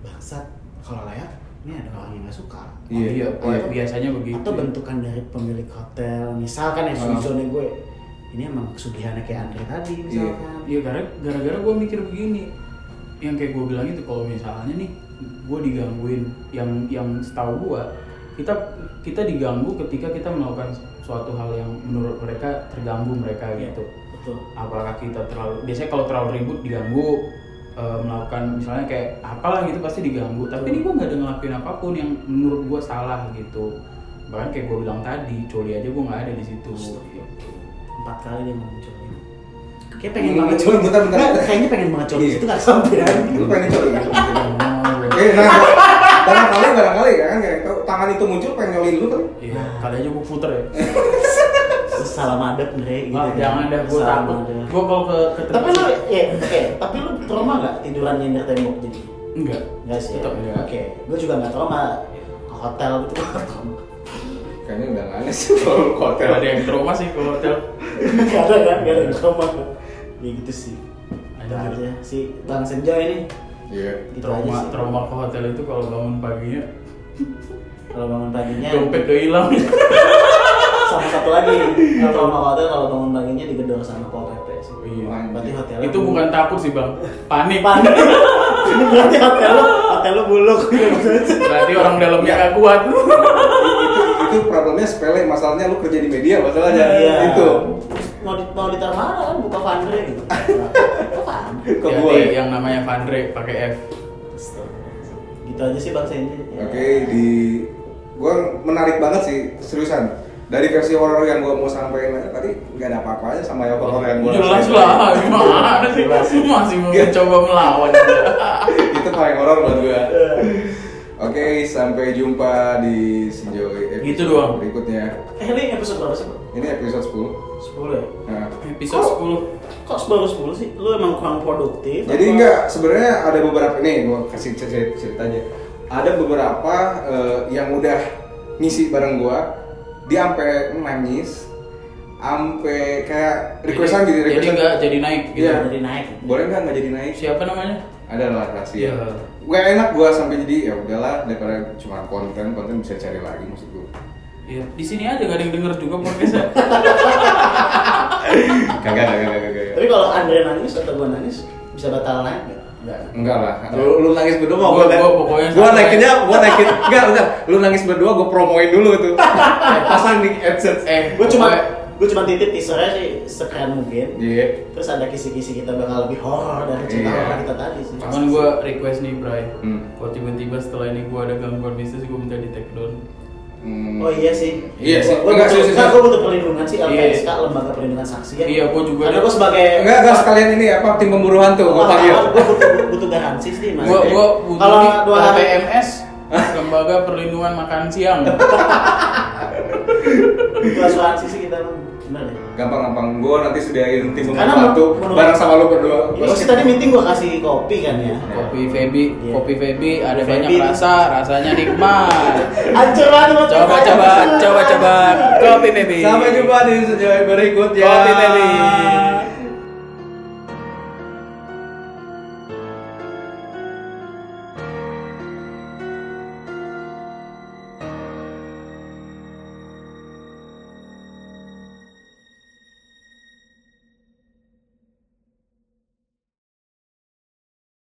bangsat kalau layak ini ada orang yang nggak suka Iya, iya, iya. biasanya begitu. atau bentukan dari pemilik hotel misalkan ya Ah. zone gue ini emang kesugihannya kayak Andre tadi misalkan Iya karena gara-gara gue mikir begini, yang kayak gue bilang itu kalau misalnya nih gue digangguin, yang yang setahu gue kita kita diganggu ketika kita melakukan suatu hal yang menurut mereka terganggu mereka Iya, gitu. betul Apakah kita terlalu biasanya kalau terlalu ribut diganggu eh, melakukan misalnya kayak apalah gitu pasti diganggu. Tapi ini gue nggak ada ngelakuin apa pun yang menurut gue salah gitu. Bahkan kayak gue bilang tadi, coli aja gue nggak ada di situ. Empat kali dia mau coli kayak pengen Hmm, banget bentar, coli bentar, bentar. Nggak, kayaknya pengen banget coli Iya. itu nggak sampai Lu pengen coba Eh, nah, barangkali barangkali ya kan kayak tangan itu muncul pengen nyolin lu kan? Iya, kali aja gue puter ya. Salam adab Andre gitu Ah, kan. jangan dah, gue Salam takut. Gue kalau ke, ke tapi lu ya oke tapi lu trauma nggak tiduran nyender tembok jadi enggak. Enggak sih. Tetap enggak. Oke, gue juga nggak trauma ke hotel gitu trauma. Kayaknya udah nggak aneh sih kalau hotel. Ada yang trauma sih ke hotel. Gak ada kan, gak ada yang trauma. Ya gitu sih. Itu Anjir. aja si Bang Senja ini. Iya. Gitu trauma sih. trauma ke hotel itu kalau bangun paginya Kalau bangun paginya dompet udah hilang. sama satu lagi. Kalau trauma ke hotel kalau bangun paginya digedor sama Pol PP sih. Iya. Berarti hotel itu bukan takut sih bang, panik. panik. Ini berarti hotel lu, hotel lu buluk. Berarti orang dalamnya gak kuat. Itu problemnya sepele masalahnya lu kerja di media masalahnya. Iya. itu. Mau di, mau ditaruh mana? Kan buka Vandre gitu. Ke gue yang namanya Vandre pakai F. Gitu aja sih Bang Senja. oke di gue menarik banget sih seriusan. Dari versi horor yang gue mau sampaikan tadi nggak ada apa-apanya sama yang horor yang gue Jelas lah, gimana sih? Masih mau mencoba melawan. itu paling horor buat gue Oke, sampai jumpa di Senjoy episode Gitu doang. berikutnya. Eh ini episode berapa sih? Bang? Ini episode 10. 10 ya? Nah. Episode 10. Kok baru 10 sih? Lu emang kurang produktif? Jadi apa? enggak sebenarnya ada beberapa nih gua kasih cerita, cerita aja. Ada beberapa eh, yang udah ngisi bareng gua, dia sampai nangis, sampai kayak requestan gitu, jadi requestan. nggak jadi naik gitu. Iya. Jadi naik. Boleh nggak nggak jadi naik? Siapa namanya? Ada lah rahasia. Iya. Gak enak gua sampai jadi ya udahlah daripada cuma konten, konten bisa cari lagi maksud gua. Iya, di sini aja gak ada yang denger juga podcastnya. Kagak, kagak, kagak, kagak. Tapi kalau Andre nangis atau gua nangis bisa batal naik nggak? Enggak. Enggak lah, lu, lu nangis berdua mau Gua- gua, gua pokoknya gua naikinnya, gua naikin, enggak, enggak, lu nangis berdua gua promoin dulu tuh, Eh, pasang di adsense, eh, Gue cuma gue cuma titip teasernya sih sekeren mungkin. iya, Terus ada kisi-kisi kita bakal lebih horor dari cerita Iya. horor kita tadi sih. Cuman gue request nih Bray, Hmm. kalau tiba-tiba setelah ini gue ada gangguan bisnis gue minta di take down. Hmm. Oh iya sih. Iya sih. Gue Enggak, butuh, serius, enggak, gua butuh perlindungan sih LPSK, Iya. Lembaga Perlindungan Saksi ya. Iya, gua juga. Karena gue sebagai enggak, enggak sekalian ini apa tim pemburu hantu, gua panggil. Gue butuh, butuh garansi sih mas. Gue gue butuh Kalau dua hari LPMS, Lembaga Perlindungan Makan Siang. butuh asuransi sih kita Bener deh. Gampang-gampang, gua nanti sediain tim Karena pembantu menurut- bareng sama lu berdua. Ini sih tadi meeting gue kasih kopi kan ya. Kopi Feby, Iya. kopi Feby ada Kopi banyak rasa, rasanya nikmat. Hancur banget. Coba coba coba coba kopi Feby. Sampai jumpa di sejauh berikutnya. Kopi Feby.